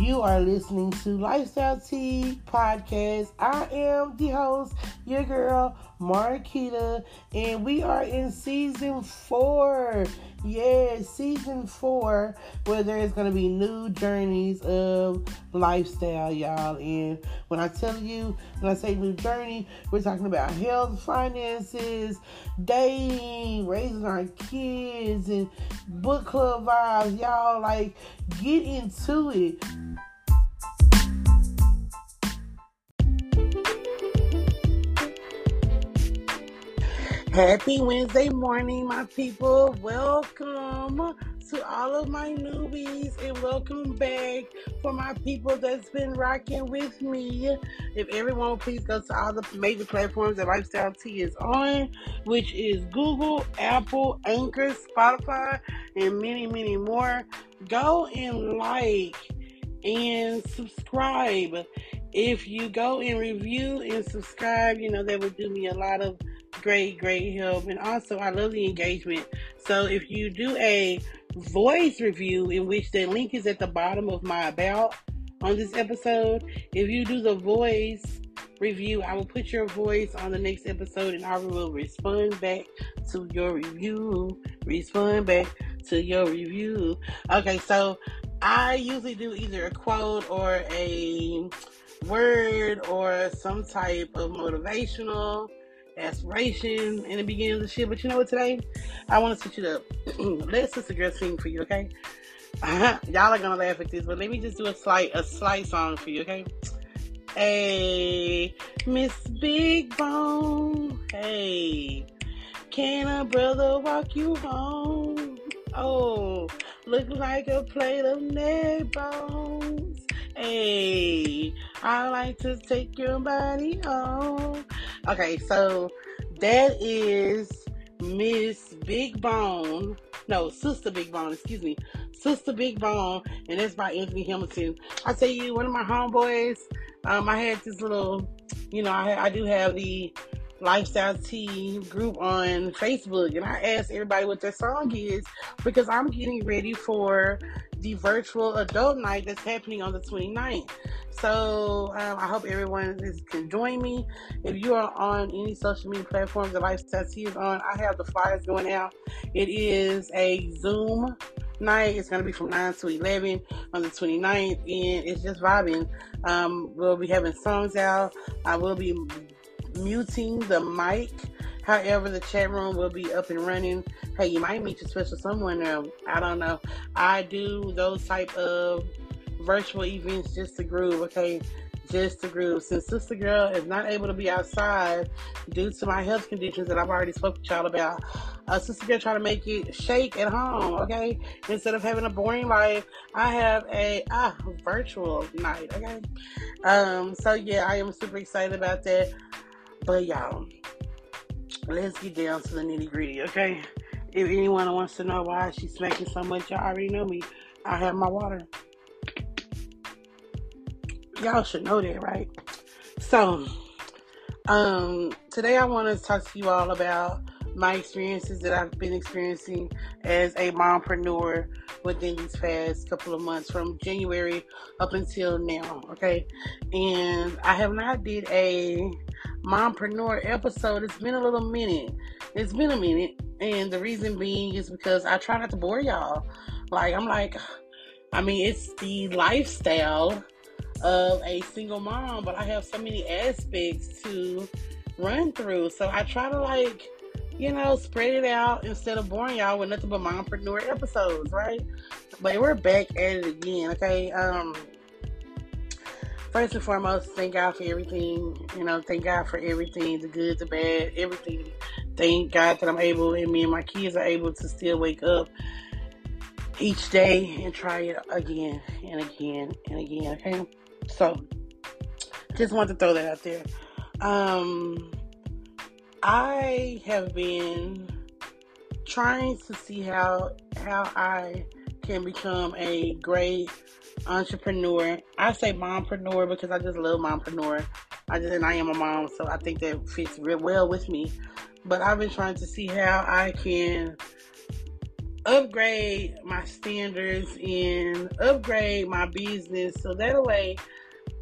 You are listening to Lifestyle Tea Podcast. I am the host, your girl, Marquita, and we are in season four. Yeah, season four, where there is going to be new journeys of lifestyle, y'all. And when I tell you, when I say new journey, we're talking about health, finances, dating, raising our kids, and book club vibes. Y'all, like, get into it. Happy Wednesday morning, my people. Welcome to all of my newbies and welcome back for my people that's been rocking with me. If everyone please go to all the major platforms that Lifestyle Tea is on, which is Google, Apple, Anchor, Spotify, and many, many more. Go and like and subscribe. If you go and review and subscribe, you know, that would do me a lot of great, great help. And also, I love the engagement. So if you do a voice review, in which the link is at the bottom of my about on this episode, if you do the voice review, I will put your voice on the next episode and I will respond back to your review. Respond back to your review. Okay, so I usually do either a quote or a word or some type of motivational aspiration in the beginning of the shit. But you know what? Today, I want to switch it up. let Sister Girl sing for you, okay? Uh-huh. Y'all are gonna laugh at this, but let me just do a slight a slight song for you, okay? Hey, Miss Big Bone. Hey, can a brother walk you home? Oh, look like a plate of neck bones. Hey, I like to take your body home. Okay, so that is Miss Big Bone. No, Sister Big Bone, excuse me. Sister Big Bone, and that's by Anthony Hamilton. I tell you, one of my homeboys, um, I had this little, you know, I, I do have the Lifestyle Tea group on Facebook, and I asked everybody what their song is because I'm getting ready for the virtual adult night that's happening on the 29th. So um, I hope everyone is, can join me. If you are on any social media platforms that Lifestyle Tea is on, I have the flyers going out. It is a Zoom night. It's going to be from 9 to 11 on the 29th, and it's just vibing. Um, we'll be having songs out. I will be muting the mic. However, the chat room will be up and running. Hey, you might meet your special someone there. I don't know. I do those type of virtual events just to groove, okay? Just to groove. Since Sister Girl is not able to be outside due to my health conditions that I've already spoken to y'all about, uh, Sister Girl trying to make it shake at home, okay? Instead of having a boring life, I have a ah, virtual night, okay? Um, so yeah, I am super excited about that. But y'all, let's get down to the nitty gritty, okay? If anyone wants to know why she's smacking so much, y'all already know me. I have my water. Y'all should know that, right? So, um, today I want to talk to you all about my experiences that I've been experiencing as a mompreneur within these past couple of months from January up until now, okay? And I have not did a mompreneur episode. It's been a little minute. It's been a minute. And the reason being is because I try not to bore y'all. Like, I'm like, I mean, it's the lifestyle of a single mom, but I have so many aspects to run through. So I try to, like, you know, spread it out instead of boring y'all with nothing but mompreneur episodes, right? But we're back at it again, okay? Um, first and foremost, thank God for everything. You know, thank God for everything the good, the bad, everything. Thank God that I'm able, and me and my kids are able to still wake up each day and try it again and again and again. Okay, so just want to throw that out there. Um, I have been trying to see how how I can become a great entrepreneur. I say mompreneur because I just love mompreneur. I just and I am a mom, so I think that fits real well with me. But I've been trying to see how I can upgrade my standards and upgrade my business so that way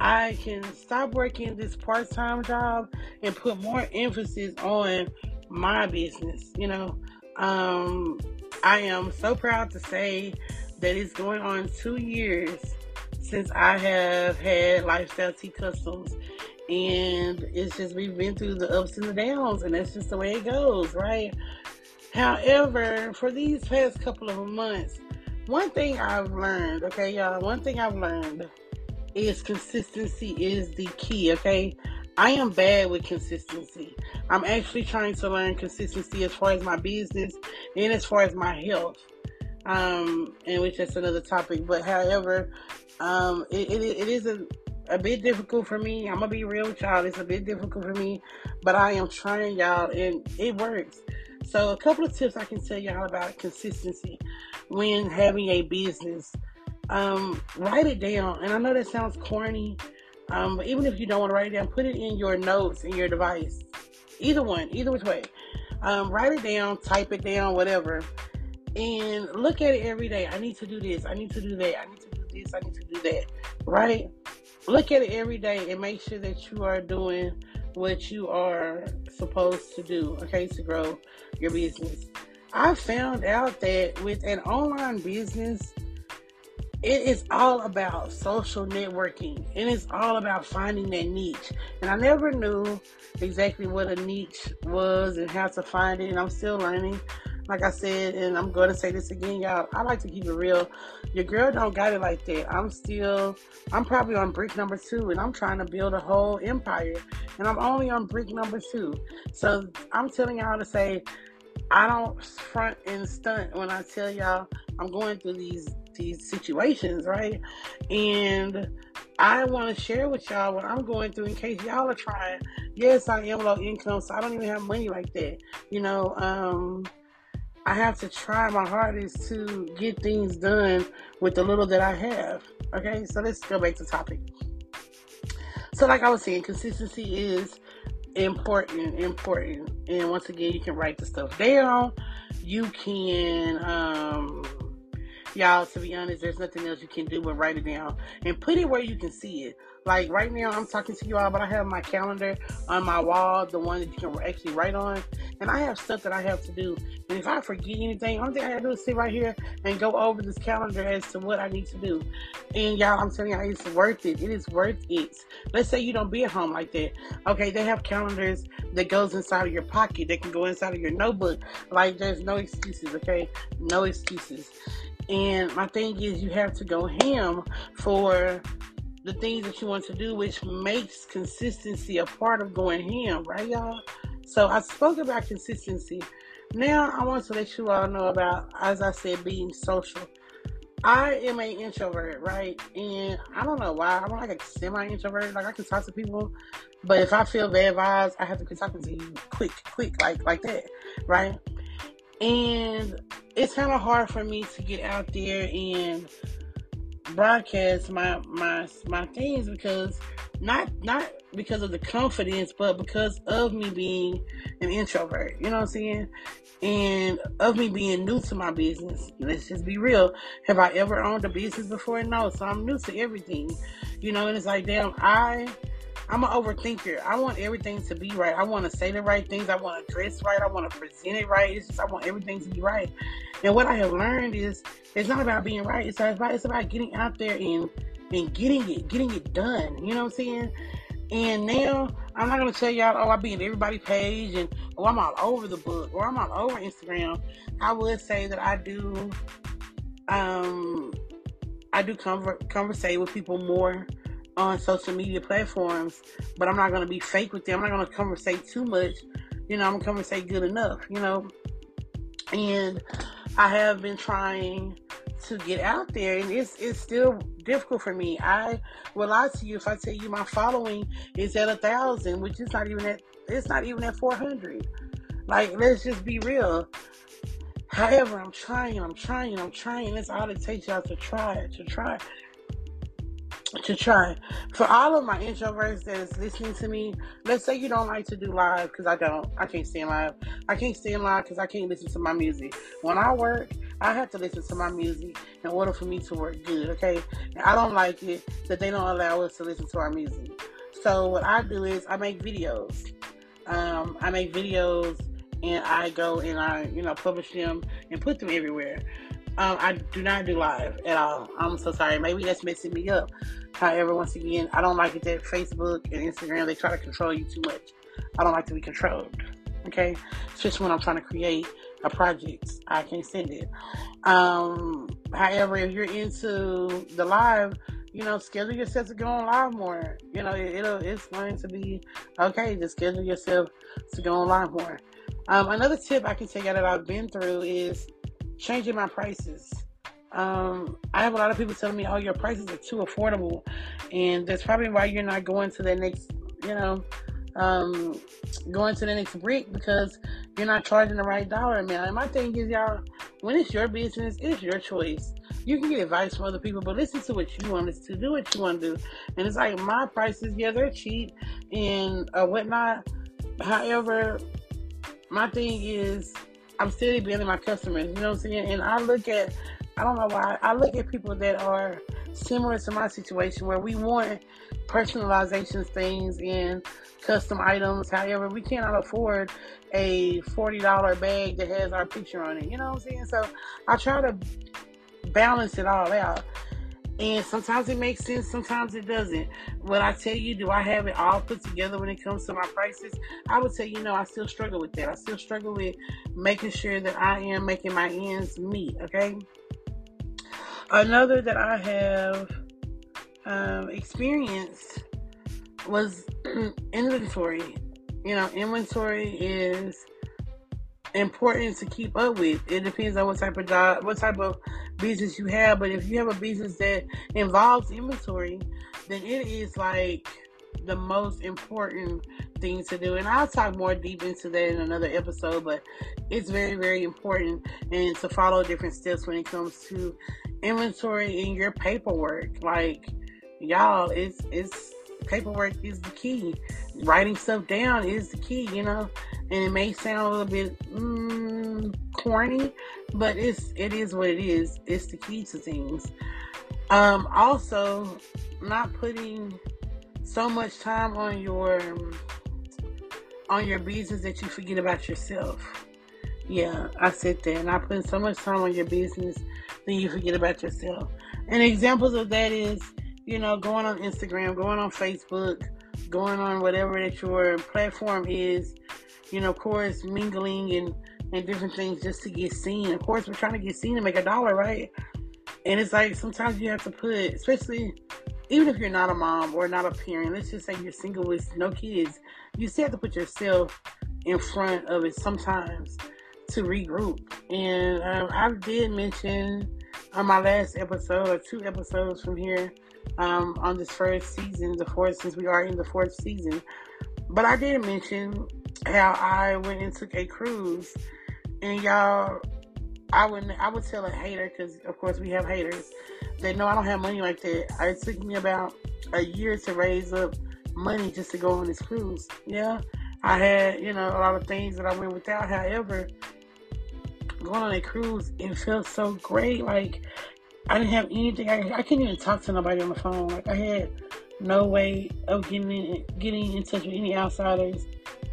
I can stop working this part time job and put more emphasis on my business. You know, um, I am so proud to say that it's going on two years since I have had Lifestyle T Customs. And it's just, we've been through the ups and the downs, and that's just the way it goes, right? However, for these past couple of months, one thing I've learned, okay, y'all, one thing I've learned is consistency is the key, okay? I am bad with consistency. I'm actually trying to learn consistency as far as my business and as far as my health. Um, and which is another topic. But however, um, it, it, it is a, a bit difficult for me. I'm gonna be real with y'all. It's a bit difficult for me, but I am trying y'all, and it works. So a couple of tips I can tell y'all about consistency when having a business um, write it down. And I know that sounds corny, um, even if you don't want to write it down, put it in your notes in your device. Either one, either which way. Um, write it down, type it down, whatever, and look at it every day. I need to do this. I need to do that. I need to do this. I need to do that. Right? Look at it every day and make sure that you are doing what you are supposed to do, okay, to grow your business. I found out that with an online business, it is all about social networking and it's all about finding that niche. And I never knew exactly what a niche was and how to find it, and I'm still learning. Like I said, and I'm going to say this again, y'all. I like to keep it real. Your girl don't got it like that. I'm still, I'm probably on brick number two, and I'm trying to build a whole empire, and I'm only on brick number two. So I'm telling y'all to say, I don't front and stunt when I tell y'all I'm going through these these situations, right? And I want to share with y'all what I'm going through in case y'all are trying. Yes, I am low income, so I don't even have money like that. You know, um, I have to try my hardest to get things done with the little that I have. Okay, so let's go back to topic. So, like I was saying, consistency is important, important. And once again, you can write the stuff down. You can um, y'all, to be honest, there's nothing else you can do but write it down and put it where you can see it. Like right now, I'm talking to you all, but I have my calendar on my wall, the one that you can actually write on, and I have stuff that I have to do. And if I forget anything, only thing I have to do is sit right here and go over this calendar as to what I need to do. And y'all, I'm telling y'all, it's worth it. It is worth it. Let's say you don't be at home like that. Okay, they have calendars that goes inside of your pocket. That can go inside of your notebook. Like there's no excuses. Okay, no excuses. And my thing is, you have to go ham for the things that you want to do, which makes consistency a part of going ham, right, y'all? So I spoke about consistency. Now I want to let you all know about, as I said, being social. I am an introvert, right? And I don't know why. I'm like a semi introvert. Like I can talk to people, but if I feel bad vibes, I have to be talking to you quick, quick, like like that, right? And it's kind of hard for me to get out there and broadcast my my my things because not not because of the confidence, but because of me being an introvert. You know what I'm saying? And of me being new to my business. Let's just be real. Have I ever owned a business before? No. So I'm new to everything. You know, and it's like, damn, I I'm an overthinker. I want everything to be right. I want to say the right things. I want to dress right. I want to present it right. It's just I want everything to be right. And what I have learned is it's not about being right. It's about it's about getting out there and and getting it, getting it done. You know what I'm saying? And now I'm not gonna tell y'all, oh, I be in everybody's page and oh, I'm all over the book or I'm all over Instagram. I would say that I do, um, I do conver- conversate with people more on social media platforms, but I'm not to be fake with them. I'm not to conversate too much. You know, I'm to conversate good enough, you know. And I have been trying to get out there, and it's, it's still difficult for me. I will lie to you if I tell you my following is at a thousand, which is not even at, it's not even at 400. Like, let's just be real. However, I'm trying, I'm trying, I'm trying. That's all it takes y'all to try, it, to try to try. For all of my introverts that is listening to me, let's say you don't like to do live because I don't. I can't stand live. I can't stand live because I can't listen to my music. When I work, I have to listen to my music in order for me to work good, okay? And I don't like it that they don't allow us to listen to our music. So what I do is I make videos. Um, I make videos and I go and I, you know, publish them and put them everywhere. Um, I do not do live at all. I'm so sorry. Maybe that's messing me up. However, once again, I don't like it that Facebook and Instagram they try to control you too much. I don't like to be controlled. Okay, especially when I'm trying to create a project, I can't send it. Um, however, if you're into the live, you know, schedule yourself to go on live more. You know, it, will it's going to be okay. Just schedule yourself to go on live more. Um, another tip I can tell you that I've been through is changing my prices. Um, I have a lot of people telling me, "Oh, your prices are too affordable," and that's probably why you're not going to the next, you know, um, going to the next brick because you're not charging the right dollar amount. And my thing is, y'all, when it's your business, it's your choice. You can get advice from other people, but listen to what you want to do, what you want to do. And it's like my prices, yeah, they're cheap and uh, whatnot. However, my thing is, I'm still building my customers. You know what I'm saying? And I look at, I don't know why, I look at people that are similar to my situation where we want personalization things and custom items. However, we cannot afford a $40 bag that has our picture on it. You know what I'm saying? So I try to balance it all out. And sometimes it makes sense, sometimes it doesn't. When I tell you, do I have it all put together when it comes to my prices? I would say, you know, I still struggle with that. I still struggle with making sure that I am making my ends meet, okay? Another that I have um, experienced was inventory. You know, inventory is important to keep up with. It depends on what type of job, what type of business you have. But if you have a business that involves inventory, then it is like the most important thing to do. And I'll talk more deep into that in another episode, but it's very, very important and to follow different steps when it comes to inventory in your paperwork. Like y'all, it's it's paperwork is the key. Writing stuff down is the key, you know. And it may sound a little bit mm, corny, but it's it is what it is. It's the key to things. Um, also, not putting so much time on your on your business that you forget about yourself. Yeah, I sit said that. Not putting so much time on your business then you forget about yourself. And examples of that is you know, going on Instagram, going on Facebook, going on whatever that your platform is, you know, of course, mingling and, and different things just to get seen. Of course, we're trying to get seen to make a dollar, right? And it's like sometimes you have to put, especially even if you're not a mom or not a parent, let's just say you're single with no kids, you still have to put yourself in front of it sometimes to regroup. And um, I did mention on my last episode or two episodes from here um, on this first season, the fourth, since we are in the fourth season. But I did mention how I went and took a cruise, and y'all, I would I would tell a hater because of course we have haters. They know I don't have money like that. It took me about a year to raise up money just to go on this cruise. Yeah, I had you know a lot of things that I went without. However, going on a cruise, it felt so great. Like I didn't have anything. I, I couldn't even talk to nobody on the phone. Like I had no way of getting in, getting in touch with any outsiders.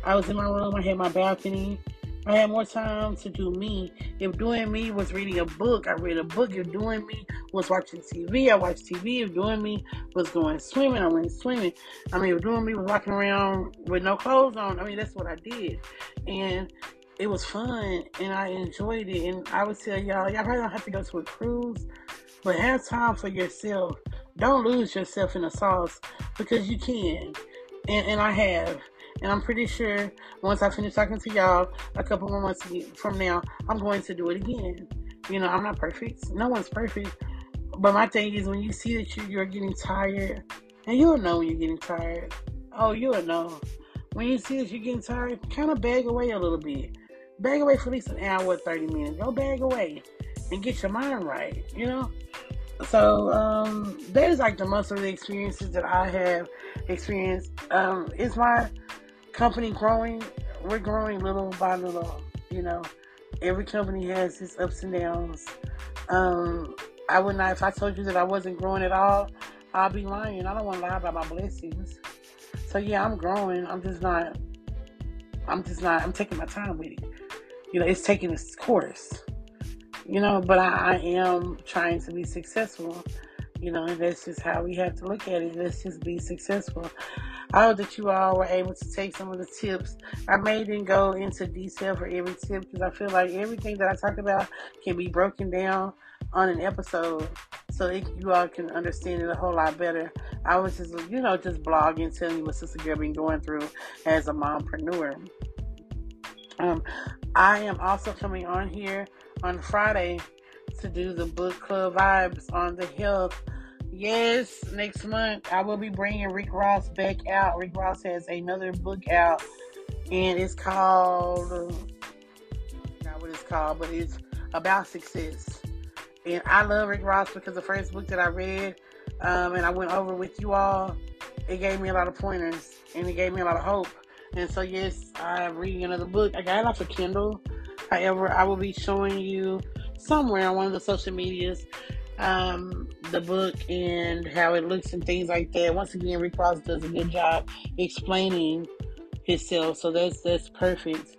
I was in my room. I had my balcony. I had more time to do me. If doing me was reading a book, I read a book. If doing me was watching TV, I watched TV. If doing me was going swimming, I went swimming. I mean, if doing me was walking around with no clothes on, I mean, that's what I did. And it was fun and I enjoyed it. And I would tell y'all, y'all probably don't have to go to a cruise, but have time for yourself. Don't lose yourself in the sauce because you can. And, and I have. And I'm pretty sure once I finish talking to y'all a couple more months from now, I'm going to do it again. You know, I'm not perfect. No one's perfect. But my thing is when you see that you, you're getting tired, and you'll know when you're getting tired. Oh, you'll know. When you see that you're getting tired, kind of bag away a little bit bag away for at least an hour, 30 minutes. Go bag away and get your mind right, you know? So, um, that is like the most of the experiences that I have experienced. Um, is my company growing? We're growing little by little, you know. every company has its ups and downs. Um, I would not, if I told you that I wasn't growing at all, I'll be lying. I don't want to lie about my blessings. So yeah, I'm growing. I'm just not, I'm just not, I'm taking my time with it. You know, it's taking its course. You know, but I, I am trying to be successful. You know, and that's just how we have to look at it. Let's just be successful. I hope that you all were able to take some of the tips. I may didn't go into detail for every tip because I feel like everything that I talk about can be broken down on an episode so it, you all can understand it a whole lot better. I was just, you know, just blogging, telling you what Sister Girl been going through as a mompreneur. Um, I am also coming on here on Friday to do the book club vibes on the health Yes, next month I will be bringing Rick Ross back out. Rick Ross has another book out, and it's called. Not what it's called, but it's about success. And I love Rick Ross because the first book that I read, um, and I went over with you all, it gave me a lot of pointers and it gave me a lot of hope. And so, yes, I'm reading another book. I got it off of Kindle. However, I will be showing you somewhere on one of the social medias um, the book and how it looks and things like that. Once again, Rick Ross does a good job explaining himself, so that's that's perfect.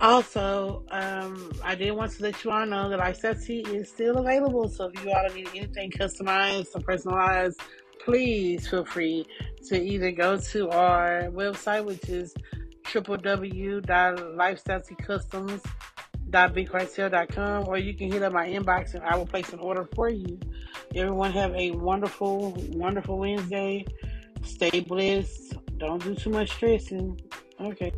Also, um, I did want to let you all know that iSetty is still available. So if you all need anything customized or personalized, please feel free to either go to our website, which is www.lifestylecustoms.com www.bigcartel.com or you can hit up my inbox and I will place an order for you. Everyone have a wonderful, wonderful Wednesday. Stay blessed. Don't do too much stressing. Okay.